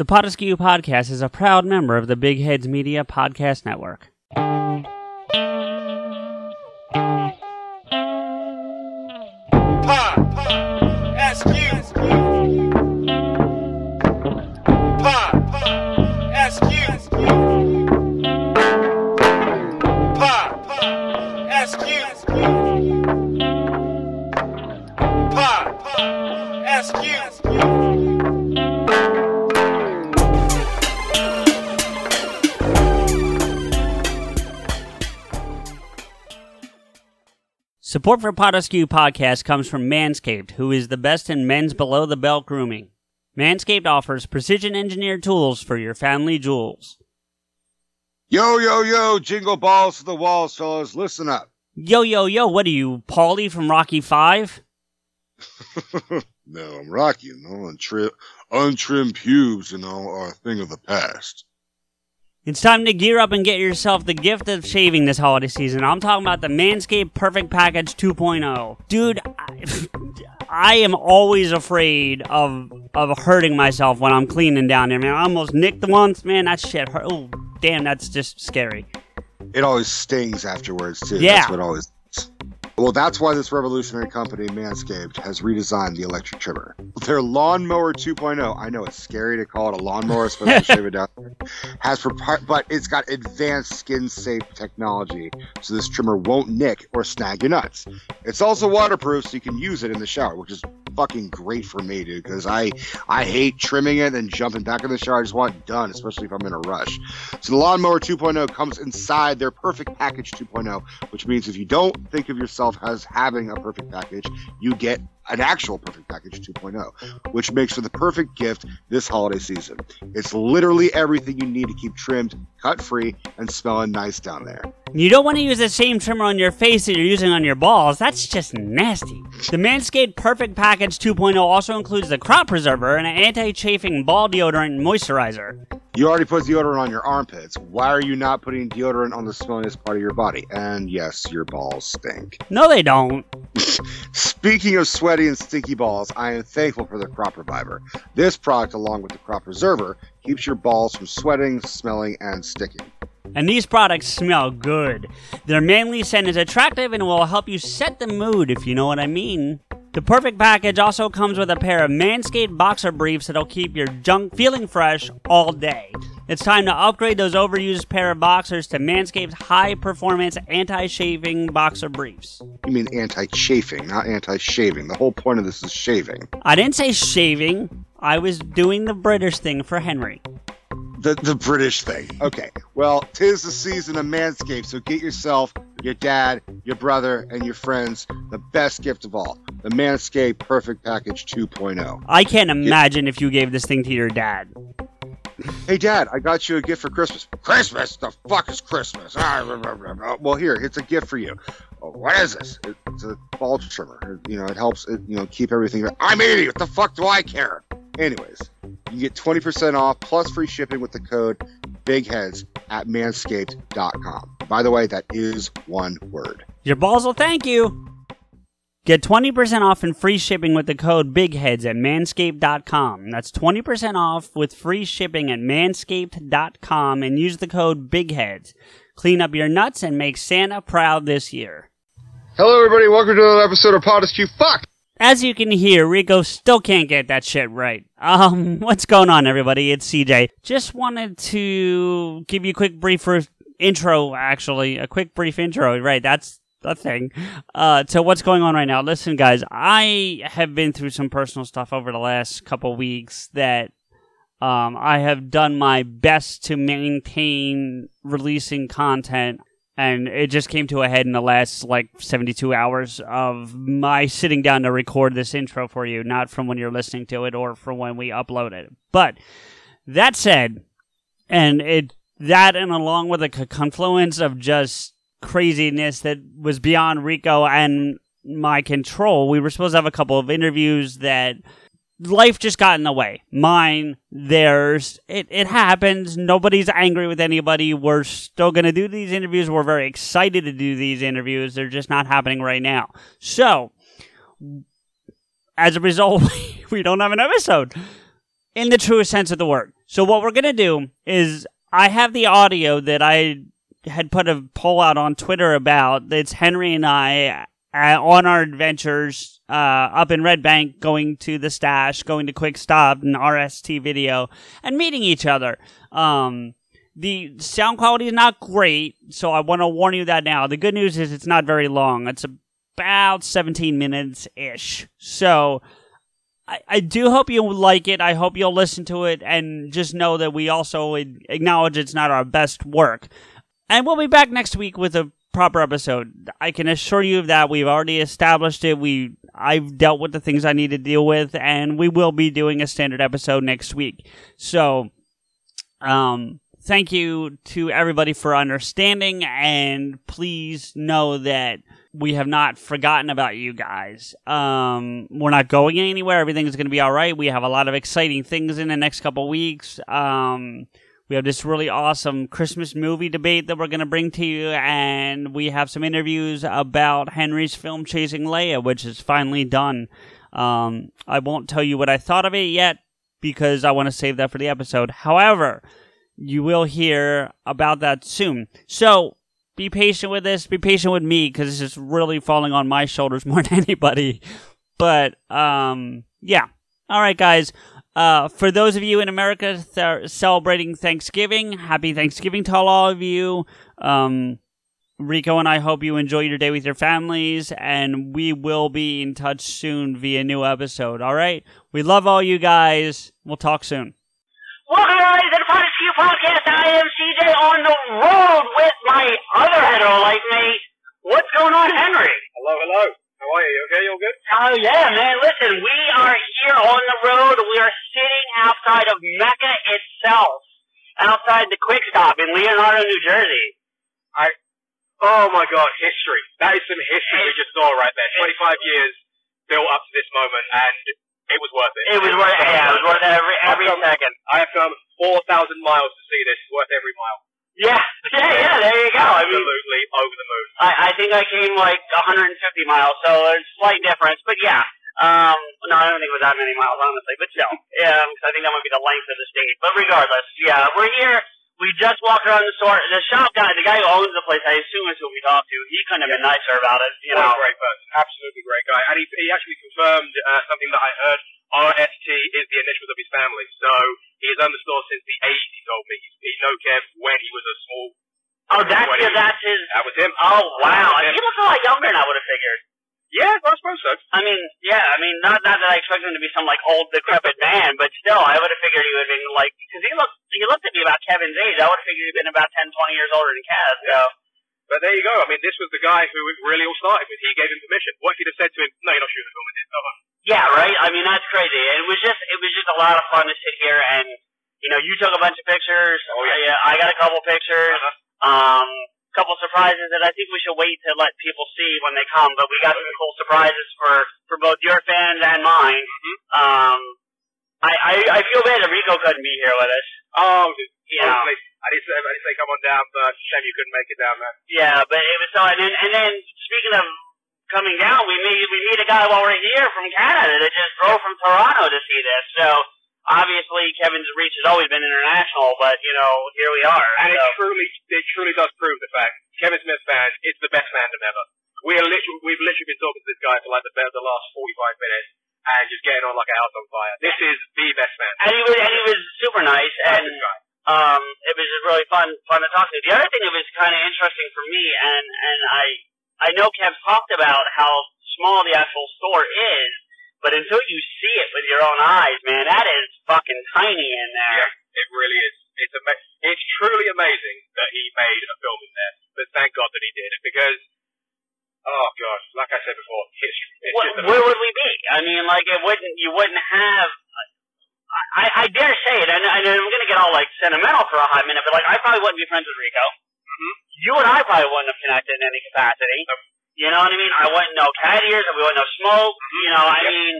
The Potaskew Podcast is a proud member of the Big Heads Media Podcast Network. Support for Potaskew Podcast comes from Manscaped, who is the best in men's below the belt grooming. Manscaped offers precision engineered tools for your family jewels. Yo, yo, yo, jingle balls to the walls, fellas. Listen up. Yo, yo, yo, what are you, Paulie from Rocky Five? no, I'm Rocky, you know, untri- untrimmed pubes, you know, are a thing of the past. It's time to gear up and get yourself the gift of shaving this holiday season. I'm talking about the Manscaped Perfect Package 2.0. Dude, I, I am always afraid of of hurting myself when I'm cleaning down there, man. I almost nicked once, man. That shit hurt. Oh, damn, that's just scary. It always stings afterwards, too. Yeah. That's what always. Well, that's why this revolutionary company, Manscaped, has redesigned the electric trimmer. Their lawnmower 2.0, I know it's scary to call it a lawnmower, especially shave it down, has propri- but it's got advanced skin safe technology, so this trimmer won't nick or snag your nuts. It's also waterproof, so you can use it in the shower, which is fucking great for me, dude, because I I hate trimming it and jumping back in the shower. I just want it done, especially if I'm in a rush. So the lawnmower 2.0 comes inside their perfect package 2.0, which means if you don't think of yourself as having a perfect package, you get an actual perfect package 2.0, which makes for the perfect gift this holiday season. It's literally everything you need to keep trimmed, cut free, and smelling nice down there. You don't want to use the same trimmer on your face that you're using on your balls. That's just nasty. The Manscaped Perfect Package 2.0 also includes the crop preserver and an anti-chafing ball deodorant and moisturizer. You already put deodorant on your armpits. Why are you not putting deodorant on the smelliest part of your body? And yes, your balls stink. No, they don't. Speaking of sweaty and stinky balls, I am thankful for the Crop Reviver. This product, along with the Crop Preserver, keeps your balls from sweating, smelling, and sticking. And these products smell good. Their manly scent is attractive and will help you set the mood, if you know what I mean. The perfect package also comes with a pair of Manscaped boxer briefs that'll keep your junk feeling fresh all day. It's time to upgrade those overused pair of boxers to Manscaped's high performance anti shaving boxer briefs. You mean anti chafing, not anti shaving. The whole point of this is shaving. I didn't say shaving, I was doing the British thing for Henry. The, the British thing. Okay. Well, tis the season of Manscaped, so get yourself, your dad, your brother, and your friends the best gift of all the Manscaped Perfect Package oh. 2.0. I can't imagine if you gave this thing to your dad. Hey, Dad, I got you a gift for Christmas. Christmas? The fuck is Christmas? Ah, blah, blah, blah, blah. Well, here, it's a gift for you. Oh, what is this? It- It's a ball trimmer. It- you know, it helps. It, you know, keep everything. I'm 80. What the fuck do I care? Anyways, you get 20% off plus free shipping with the code BIGHEADS at manscaped.com. By the way, that is one word. Your balls will thank you. Get 20% off and free shipping with the code BIGHEADS at manscaped.com. That's 20% off with free shipping at manscaped.com and use the code BIGHEADS. Clean up your nuts and make Santa proud this year. Hello, everybody. Welcome to another episode of Potaskew. Fuck! As you can hear, Rico still can't get that shit right. Um, what's going on, everybody? It's CJ. Just wanted to give you a quick brief intro, actually. A quick brief intro. Right, that's the thing. Uh, to what's going on right now. Listen, guys, I have been through some personal stuff over the last couple weeks that um, I have done my best to maintain releasing content and it just came to a head in the last like 72 hours of my sitting down to record this intro for you, not from when you're listening to it or from when we upload it. But that said, and it that and along with a confluence of just craziness that was beyond Rico and my control, we were supposed to have a couple of interviews that life just got in the way. Mine, theirs. It it happens. Nobody's angry with anybody. We're still gonna do these interviews. We're very excited to do these interviews. They're just not happening right now. So as a result, we don't have an episode. in the truest sense of the word. So what we're gonna do is I have the audio that I had put a poll out on Twitter about. It's Henry and I uh, on our adventures uh, up in Red Bank, going to the stash, going to Quick Stop and RST Video, and meeting each other. Um, the sound quality is not great, so I want to warn you that now. The good news is it's not very long. It's about 17 minutes ish. So I, I do hope you like it. I hope you'll listen to it and just know that we also acknowledge it's not our best work. And we'll be back next week with a proper episode. I can assure you of that. We've already established it. We I've dealt with the things I need to deal with, and we will be doing a standard episode next week. So, um, thank you to everybody for understanding, and please know that we have not forgotten about you guys. Um, we're not going anywhere. Everything's going to be all right. We have a lot of exciting things in the next couple weeks. Um, we have this really awesome Christmas movie debate that we're going to bring to you, and we have some interviews about Henry's film Chasing Leia, which is finally done. Um, I won't tell you what I thought of it yet because I want to save that for the episode. However, you will hear about that soon. So be patient with this. Be patient with me because this is really falling on my shoulders more than anybody. But um, yeah. All right, guys. Uh, for those of you in America th- celebrating Thanksgiving, happy Thanksgiving to all of you. Um, Rico and I hope you enjoy your day with your families, and we will be in touch soon via new episode. All right, we love all you guys. We'll talk soon. Welcome everybody to the Potaskew podcast. I am CJ on the road with my other heterolife mate. What's going on, Henry? Hello, hello. How are you? You okay? You all good? Oh yeah, man. Listen, we are here on the road. We are sitting outside of Mecca itself, outside the Quick Stop in Leonardo, New Jersey. I. Oh my God, history. That is some history we just saw right there. 25 years built up to this moment, and it was worth it. It was worth it. Yeah, it was worth every every I've come- second. I have come 4,000 miles to see this. It's worth every mile. Yeah, yeah, yeah. There you go. I mean, Absolutely over the moon. I, I think I came like 150 miles, so there's a slight difference. But yeah, um, no, I don't think it was that many miles, honestly. But still, yeah, I think that might be the length of the state. But regardless, yeah, we're here. We just walked around the store. The shop guy, the guy who owns the place, I assume is who we talked to. He couldn't have been nicer about it, you What know. a great person. Absolutely great guy. And he, he actually confirmed uh, something that I heard. RST is the initials of his family. So he has owned the store since the 80s, he told me. He, he know Kev when he was a small... Oh, that's his, that's his. That was him. Oh wow, he looks a lot younger than I would have figured. Yeah, I suppose so. I mean, yeah, I mean, not not that I expect him to be some like old decrepit man, but still, I would have figured he would have been like, because he looked he looked at me about Kevin's age. I would have figured he'd been about 10, 20 years older than Kev. So But there you go. I mean, this was the guy who it really all started with. He gave him permission. What if he'd have said to him, no, you're not shooting a film in this? Come on. yeah, right. I mean, that's crazy. It was just it was just a lot of fun to sit here and you know you took a bunch of pictures. Oh, yeah. I, I got a couple pictures. Uh-huh. Um, couple surprises that I think we should wait to let people see when they come. But we got some cool surprises for for both your fans and mine. Mm-hmm. Um, I, I I feel bad that Rico couldn't be here with us. Oh. Yeah. I didn't say, I didn't say come on down, but shame you couldn't make it down there. Yeah, but it was so. And then, and then speaking of coming down, we meet we meet a guy while we're here from Canada that just drove from Toronto to see this. So obviously Kevin's reach has always been international, but you know here we are. And it truly, it truly does prove the fact. Kevin Smith fan, it's the best fandom ever. We are literally, we've literally been talking to this guy for like the, the last 45 minutes and just getting on like a house on fire. This is the best fan. and he was and he was super nice and um it was just really fun fun to talk to. The other thing that was kind of interesting for me and and I I know Kev talked about how small the actual store is, but until you see it with your own eyes, man, that is fucking tiny in there. Yeah, it really is. It's ama- It's truly amazing that he made a film in there, but thank God that he did it because, oh god, like I said before, history. It's What, where would we be? I mean, like it wouldn't you wouldn't have. I, I dare say it, and, and I'm going to get all like sentimental for a hot minute, but like I probably wouldn't be friends with Rico. Mhm. You and I probably wouldn't have connected in any capacity. You know what I mean? I wouldn't know cat ears, and we wouldn't know smoke. Mm-hmm. You know, I Yep. mean,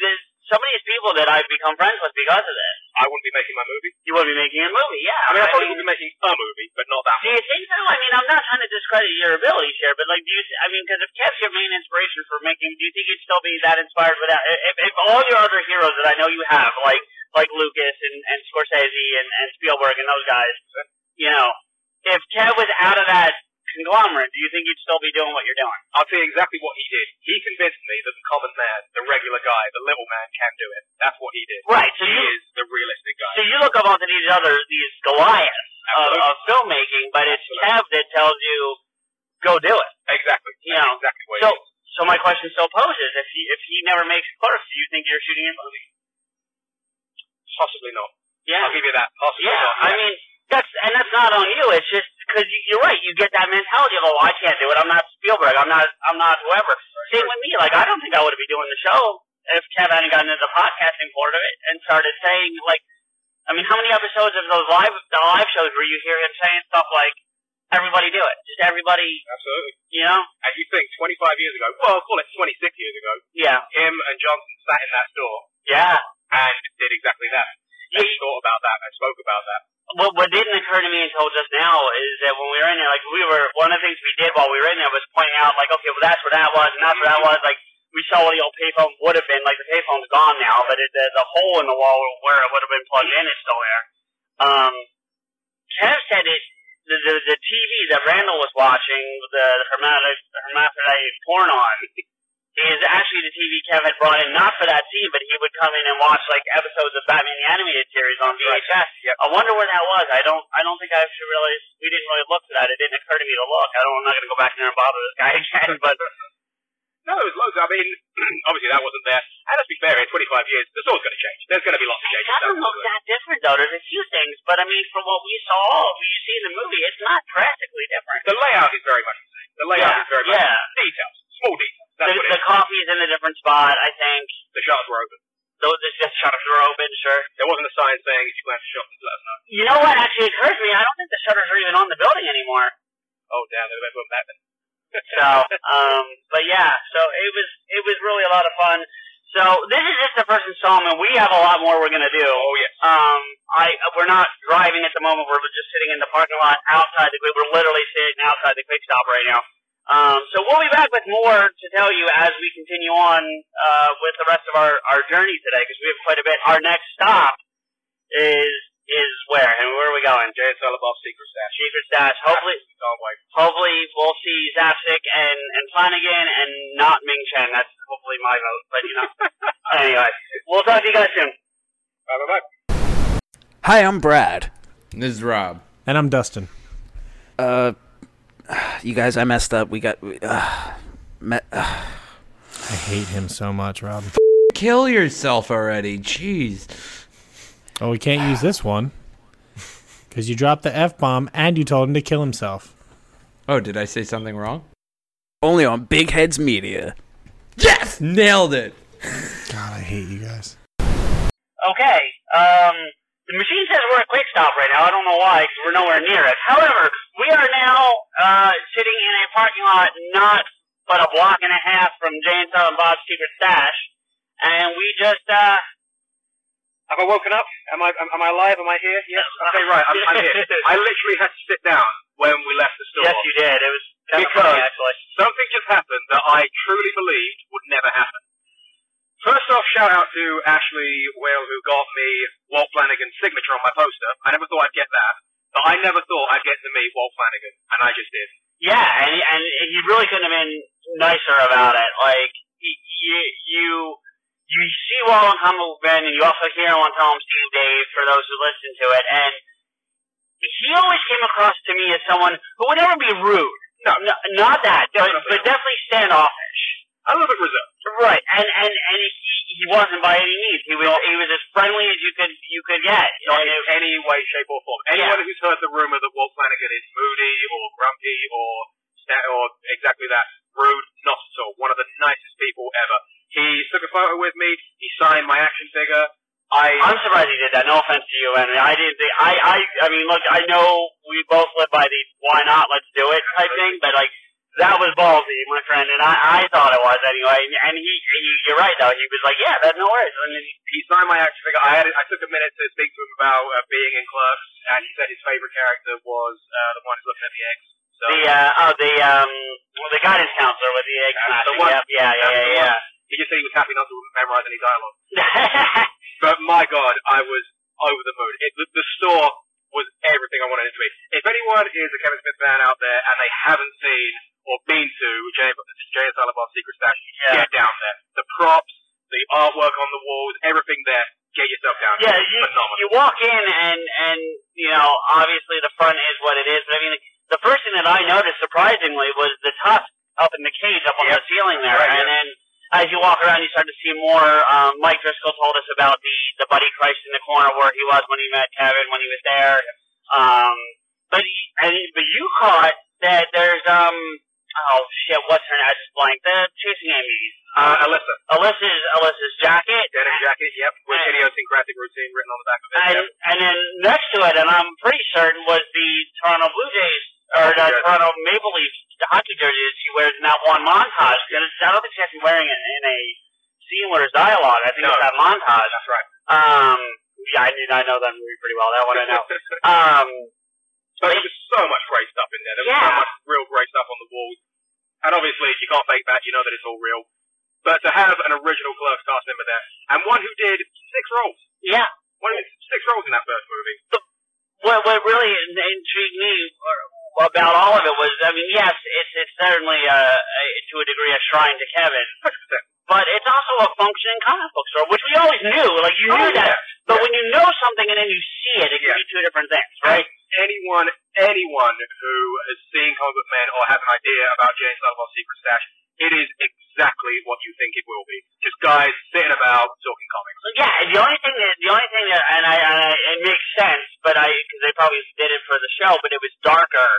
there's of these people that I've become friends with because of this. I wouldn't be making my movie. You wouldn't be making a movie, yeah. I mean, I I probably mean, would be making a movie, but not that do one. you think so? I mean, I'm not trying to discredit your abilities here, but like, do you? I mean, because if Kev's your main inspiration for making, do you think you'd still be that inspired without? If, if all your other heroes that I know you have, like like Lucas and, and Scorsese and, and Spielberg and those guys. You know, if Kev was out of that conglomerate, do you think you'd still be doing what you're doing? I'll tell you exactly what he did. He convinced me that the common man, the regular guy, the little man can do it. That's what he did. Right. So He you is the realistic guy. so you look up onto these other these Goliaths of, of filmmaking, but it's Absolutely. Kev that tells you go do it. Exactly. You That's know, exactly what So so my question still poses: if he if he never makes Clerks, do you think you're shooting a movie? Possibly not. Yeah. I'll give you that. Possibly Yeah, not. I mean that's and that's not on you. It's just because you, you're right. You get that mentality of oh, I can't do it. I'm not Spielberg. I'm not. I'm not whoever. Same with me. Like I don't think I would be doing the show if Kev hadn't gotten into the podcasting part of it and started saying like, I mean, how many episodes of those live the live shows where you hear him saying stuff like, "Everybody do it. Just everybody." Absolutely. You know? And you think 25 years ago, well, call it 26 years ago, Yeah. him and Johnson sat in that store Yeah. and did exactly that. They thought about that and spoke about that. what what didn't occur to me until just now is that when we were in there, like we were one of the things we did while we were in there was pointing out like, okay, well that's where that was and that's where that was. Like we saw what the old payphone would have been. Like the payphone's gone now, but it, the, the hole in the wall where it would have been plugged in is still there. Um, Kev said it. The, the the TV that Randall was watching the hermaphrodite, hermaphrodite porn on is actually the TV Kev had brought in, not for that scene, but he would come in and watch like episodes of Batman the Animated Series on VHS. Yep. I wonder where that was. I don't. I don't think I actually realized we didn't really look for that. It didn't occur to me to look. I don't. I'm not going to go back in there and bother this guy again. But No, it was loads. I mean, obviously that wasn't there. And let's be fair, in 25 years, the store's going to change. There's going to be lots of it changes. doesn't look that different though. There's a few things, but I mean, from what we saw, what you see in the movie, it's not drastically different. The layout is very much the same. The layout Yeah, is very much yeah. details, small details. That's The, the is. coffee's in a different spot. I think. The shutters were open. Those the, the shutters are open. Sure. There wasn't a sign saying if you shop, just let us know. You know what actually occurs to me? I don't think the shutters are even on the building anymore. Oh, damn, they're to put them back then. So, um, but yeah, so it was it was really a lot of fun. So this is just the first installment. We have a lot more we're gonna do. Oh, yes. Um, I we're not driving at the moment. We're just sitting in the parking lot outside the. We're literally sitting outside the quick stop right now. Um, so we'll be back with more to tell you as we continue on uh, with the rest of our, our journey today because we have quite a bit. Our next stop is is where and where are we going? Jay and Silent Secret Stash. Secret Stash. Hopefully, Can't hopefully we'll see Zapcic and and Flanagan and not Ming Chen. That's hopefully my vote, but you know. anyway, we'll talk to you guys soon. Bye, bye, bye. Hi, I'm Brad. This is Rob. And I'm Dustin. Uh, you guys, I messed up. We got. Uh, me- uh, I hate him so much, Rob. Kill yourself already. Jeez. Oh, we can't use this one. Because you dropped the F bomb and you told him to kill himself. Oh, did I say something wrong? only on Big Heads Media. Yes! Nailed it. God, I hate you guys. Okay. Um, the machine says we're at Quick Stop right now. I don't know why, because we're nowhere near it. However, we are now uh, sitting in a parking lot not but a block and a half from Jay and Bob's Secret Stash, and we just uh, Have I woken up? Am I am, am I alive? Am I here? Yes. Okay, right. I'm, I'm here. I literally had to sit down when we left the store. yes, you did. It was kind of Because- funny, actually. Something just happened that I truly believed would never happen. First off, shout out to Ashley Whale who got me Walt Flanagan's signature on my poster. I never thought I'd get that, but I never thought I'd get to meet Walt Flanagan, and I just did. Yeah, and and he really couldn't have been nicer about it. Like you you you see Walt on Book Men, and you also hear him on Tell 'Em Steve Dave for those who listen to it, and he always came across to me as someone who would never be rude. No. no not that, but, but definitely standoffish. A little bit reserved. Right, and and and he he wasn't by any means. He was he was as friendly as you could you could get. Not in it- any way, shape, or form. Anyone who's heard the rumor that Walt Flanagan is moody or grumpy or or exactly that, rude, not at all. One of the nicest people ever. He took a photo with me. He signed my action figure. I I'm surprised he did that. No offense to you, and I didn't think I I I mean, look, I know we both live by the why not, let's do it type thing, but like that was ballsy, my friend, and I I thought it was anyway. And, and he, he you're right though. He was like, yeah, that's no worries. I mean, he signed my action figure. I had I took a minute to speak to him about uh, being in Clerks, and he said his favorite character was uh, the one who's looking at the eggs. So the uh oh the um well, the guidance counselor with the egg That's smashing. the one. Yep, yeah, yeah, yeah, yeah. He just said he was happy not to memorize any dialogue. But my God, I was over the moon. It, the, the store was everything I wanted it to be. If anyone is a Kevin Smith fan out there and they haven't seen or been to Jay, Jay Bob's Secret Stash, Yeah. get down there. The props, the artwork on the walls, everything there. Get yourself down Yeah, there. you, Phenomenal. you walk in and and you know obviously the front is what it is, but I mean the first thing that I noticed surprisingly was the tusk up in the cage up on Yep. the ceiling there, Right, and yeah. then as you walk around you start to see more. Um, Mike Driscoll told us about the the Buddy Christ in the corner where he was when he met Kevin when he was there. Um, but he, and but you caught that there's um oh shit what's her name I just blanked the chasing Amy Uh, Alyssa, Alyssa's Alyssa's jacket denim jacket, yep, with And- idiosyncratic routine written on the back of it. and yep. and then next to it, and I'm pretty certain was the Toronto Blue Jays or the Jersey. Toronto Maple Leafs hockey jersey that she wears in that one montage. And it's, I don't think she has to be wearing it in a scene where there's dialogue. I think No. it's that montage. That's right. Um, yeah, I, I know that movie pretty well. That one I know. Um, But there was so much great stuff in there. There was Yeah. so much real great stuff on the walls. And obviously, if you can't fake that, you know that it's all real. But to have an original Clerks cast member there, and one who did six roles, yeah. one who did six roles in that first movie. what what really intrigued me uh, about all of it was, I mean, yes, it's it's certainly uh, a, to a degree a shrine to Kevin, but it's also a functioning comic book store, which we always knew. Like you knew Oh, that, but Yeah. when you know something and then you see it, it can Yeah. be two different things, right? Anyone, anyone who has seen Comic Book Man or has an idea about James Sullivan's Secret Stash, it is exactly what you think it will be. Just guys sitting about talking comics. Yeah, the only thing that the only thing that and I, and I it makes sense, but I because they probably did it for the show, but it was darker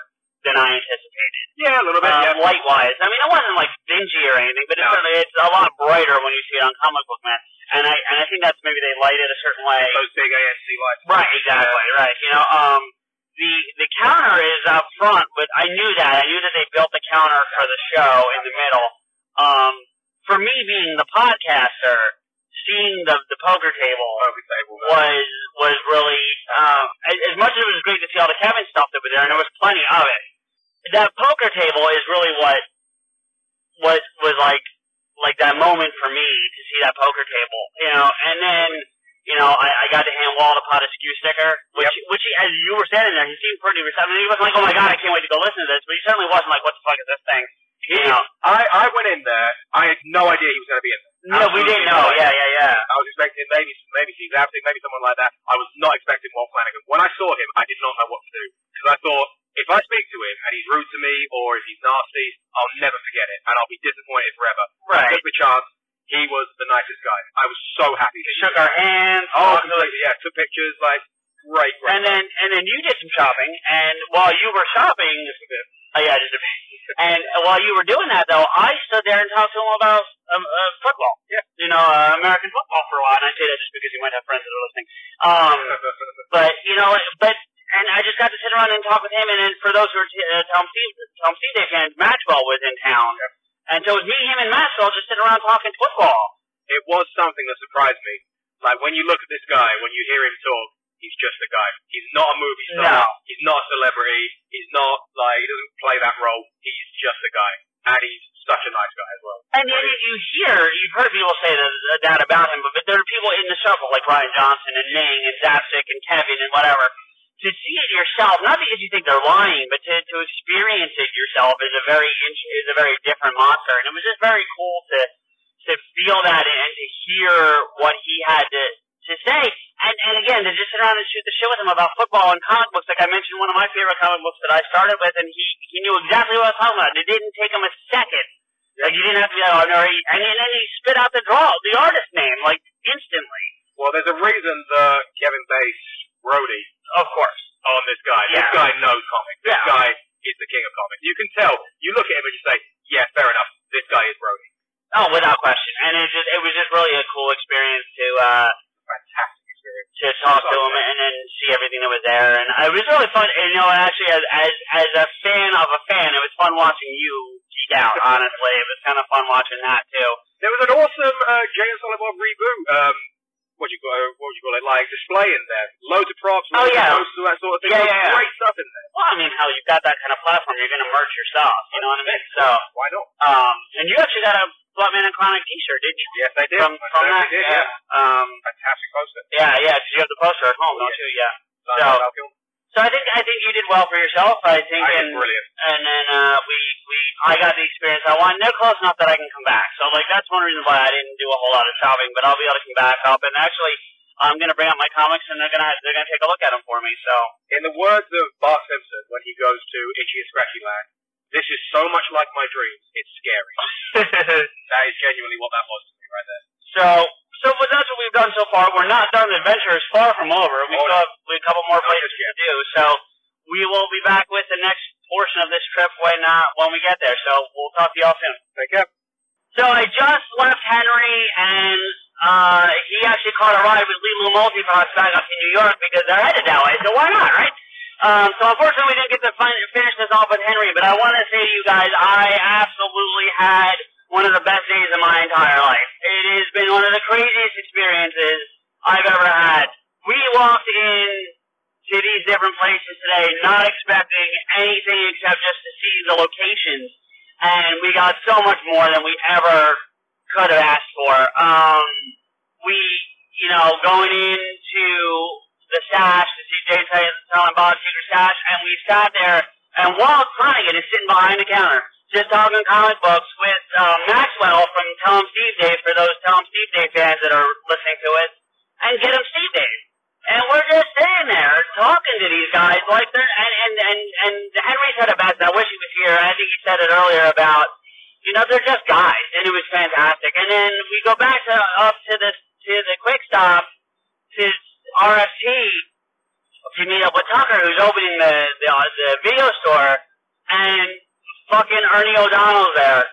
than I anticipated. Yeah, a little bit. uh, yeah. light wise. I mean, it wasn't like dingy or anything, but it's No. certainly it's a lot brighter when you see it on Comic Book Man. And I and I think that's maybe they light it a certain way. Those big ANC lights. Right, exactly, right. You know, um, the the counter is up front, but I knew that. I knew that they built the counter for the show in the middle. Um, for me being the podcaster, seeing the the poker table was was really um, as, as much as it was great to see all the Kevin stuff that was there, and there was plenty of it. That poker table is really what what was like like that moment for me to see that poker table, you know, and then you know I, I got to hand Walt a Potaskew sticker, which which he, as you were standing there, he seemed pretty receptive. He wasn't like, oh my god, I can't wait to go listen to this, but he certainly wasn't like, what the fuck is this thing? You know, I, I went in there. I had no idea he was going to be in there. no, we didn't know. Yeah, yeah, yeah. I was expecting maybe maybe Steve Apting, maybe someone like that. I was not expecting Walt Flanagan. When I saw him, I did not know what to do because I thought if I speak to him and he's rude to me or if he's nasty, I'll never forget it and I'll be disappointed forever. Right. took the chance. He was the nicest guy. I was so happy. he Shook our hands. Oh, talked to us. completely. Yeah, took pictures. Like great, great. And then and then you did some shopping, and while you were shopping, oh yeah, just a bit. And while you were doing that, though, I stood there and talked to him about um, uh, football. Yeah, you know, uh, American football for a while. And I say that just because you might have friends that are listening. Um, but you know, but and I just got to sit around and talk with him. And then for those who are t- uh, Tell 'Em Steve, Tell 'Em Steve Dave fans, Maxwell was in town, and so it was me, him, and Maxwell just sitting around talking football. it was something that surprised me. Like when you look at this guy, when you hear him talk, he's just a guy. He's not a movie star. No. He's not a celebrity. He's not like he doesn't play that role. He's just a guy, and he's such a nice guy as well. And then you hear, you've heard people say that, that about him, but, but there are people in the shuffle like Bryan Johnson and Ming and Zapcic and Kevin and whatever. To see it yourself, not because you think they're lying, but to, to experience it yourself is a very is a very different monster, and it was just very cool to to feel that and, to hear what he had to to say, and and again to just sit around and shoot the shit with him about football and comic books. Like I mentioned, one of my favorite comic books that I started with, and he he knew exactly what I was talking about. It didn't take him a second. Like you didn't have to be like, oh, no, he- and then he spit out the draw, the artist name, like instantly. Well, there's a reason the Kevin Bass Brodie Of course. on this guy. This guy knows comics. This Yeah. guy is the king of comics. You can tell. You look at him and you say, yeah, fair enough. This guy is Brodie. Oh, without question. And it just it was just really a cool experience to uh Fantastic experience. to talk to him and then see everything that was there. And it was really fun. And, you know, actually, as as as a fan of a fan, it was fun watching you geek out. Honestly, it was kind of fun watching that too. There was an awesome uh, Silent Bob reboot. Um, what you call what you call it? Like display in there. Loads of props. Oh, loads yeah. of posters, that sort of thing. Yeah, yeah, yeah. Great stuff in there. Well, I mean, hell, you've got that kind of platform, you're to merch yourself. You know what I mean? So, Why not? um, and you actually got a Bluntman and Chronic T-shirt, didn't you? Yes, I did. From, I from that, did, yeah. Um, Fantastic poster. yeah, yeah. 'cause you have the poster at home, don't you? Yeah. So- So I think I think you did well for yourself. I think, I and brilliant. and then uh, we we I got the experience I wanted. They're close enough that I can come back. So like that's one reason why I didn't do a whole lot of shopping, but I'll be able to come back up. And actually, I'm gonna bring up my comics, and they're gonna they're gonna take a look at them for me. So In the words of Bart Simpson when he goes to Itchy and Scratchy Land, this is so much like my dreams, it's scary. that is genuinely what that was to me right there. so so but that's what we've done so far. We're not done. The adventure is far from over. We Oh, still have we have a couple more places to do. So we will be back with the next portion of this trip when uh, when we get there. So we'll talk to y'all soon. Take care. So I just left Henry, and uh, he actually caught a ride with Lulu Multipass back up to New York because they're headed that way. So why not, right? Um, so unfortunately, we didn't get to fin- finish this off with Henry. But I want to say to you guys, I absolutely had one of the best days of my entire life. It has been one of the craziest experiences I've ever had. We walked in to these different places today, not expecting anything except just to see the locations and we got so much more than we ever could have asked for. Um, we, you know, going into the stash to see Jay selling Bob's Secret Stash, and we sat there, and Walt Flanagan is sitting behind the counter, just talking comic books with uh, Maxwell from 'em Steve Dave, for those 'em Steve Dave fans that are listening to it, and Get 'em Steve Dave. And we're just sitting there talking to these guys like they're and and and, and Henry said it best. I wish he was here. I think he said it earlier about you know they're just guys, and it was fantastic. And then we go back to up to this to the quick stop to RST to meet up with Tucker, who's opening the the, the video store, and fucking Ernie O'Donnell's there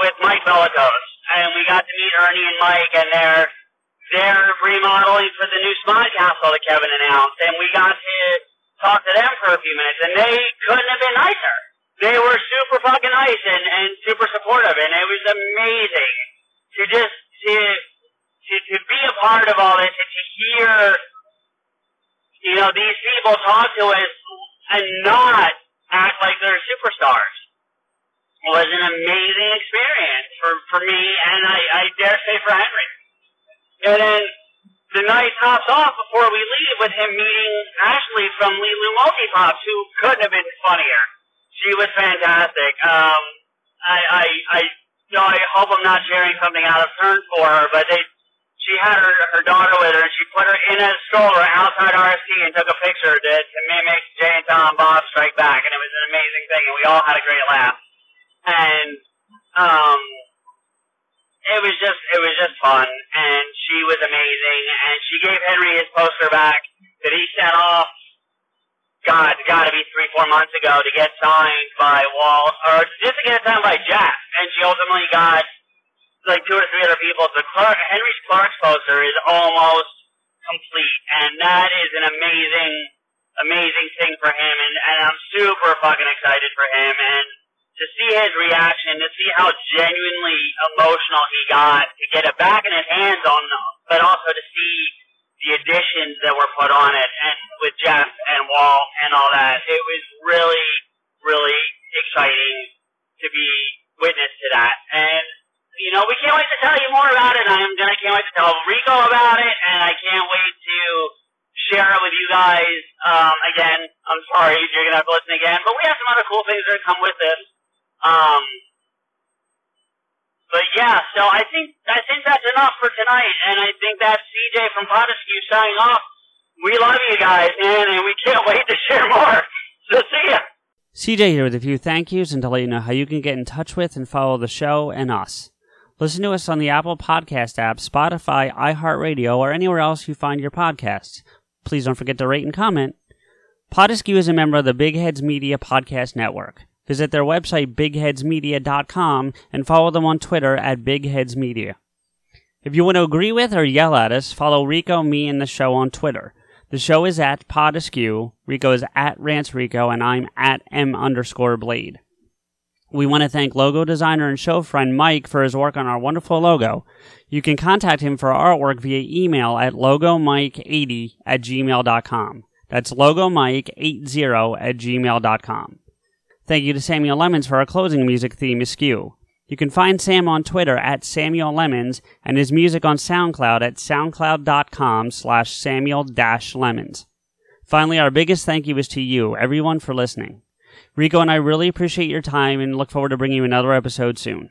with Mike Bellicose, and we got to meet Ernie and Mike, and they're they're remodeling for the new SModcastle that Kevin announced, and we got to talk to them for a few minutes, and they couldn't have been nicer. They were super fucking nice and, and super supportive, and it was amazing to just to to to be a part of all this and to hear you know these people talk to us and not act like they're superstars was an amazing experience for for me, and I, I dare say for Henry. And then the night tops off before we leave with him meeting Ashley from Lulu Multipops, who couldn't have been funnier. She was fantastic. Um, I, I, I, you know, I hope I'm not sharing something out of turn for her, but they, she had her, her daughter with her, and she put her in a stroller outside RST and took a picture to, to mimic Jay and Tom Bob Strike Back, and it was an amazing thing, and we all had a great laugh. And, um, it was just it was just fun and she was amazing and she gave Henry his poster back that he sent off God gotta be three, four months ago to get signed by Walt or just to get signed by Jeff and she ultimately got like two or three other people. The Clark Henry's Clark's poster is almost complete and that is an amazing amazing thing for him and, and I'm super fucking excited for him and to see his reaction, to see how genuinely emotional he got, to get it back in his hands on, but also to see the additions that were put on it, and with Jeff and Walt and all that, it was really, really exciting to be witness to that. And you know, we can't wait to tell you more about it. I'm gonna can't wait to tell Rico about it, and I can't wait to share it with you guys. Um, again, I'm sorry you're gonna have to listen again, but we have some other cool things that come with this. Um, but yeah, so I think I think that's enough for tonight, and I think that's CJ from Potaskew signing off. We love you guys, man, and we can't wait to share more. So see ya. CJ here with a few thank yous and to let you know how you can get in touch with and follow the show and us. Listen to us on the Apple Podcast app, Spotify, iHeartRadio, or anywhere else you find your podcasts. Please don't forget to rate and comment. Podeskew is a member of the Big Heads Media Podcast Network. Visit their website, bigheadsmedia.com, and follow them on Twitter at bigheadsmedia. If you want to agree with or yell at us, follow Rico, me, and the show on Twitter. The show is at Podeskew, Rico is at Rants Rico, and I'm at M underscore Blade. We want to thank logo designer and show friend Mike for his work on our wonderful logo. You can contact him for artwork via email at logomike80 at gmail.com. That's logomike80 at gmail.com. Thank you to Samuel Lemons for our closing music theme, Askew. You can find Sam on Twitter at Samuel Lemons and his music on SoundCloud at soundcloud.com slash Samuel Lemons. Finally, our biggest thank you is to you, everyone, for listening. Rico and I really appreciate your time and look forward to bringing you another episode soon.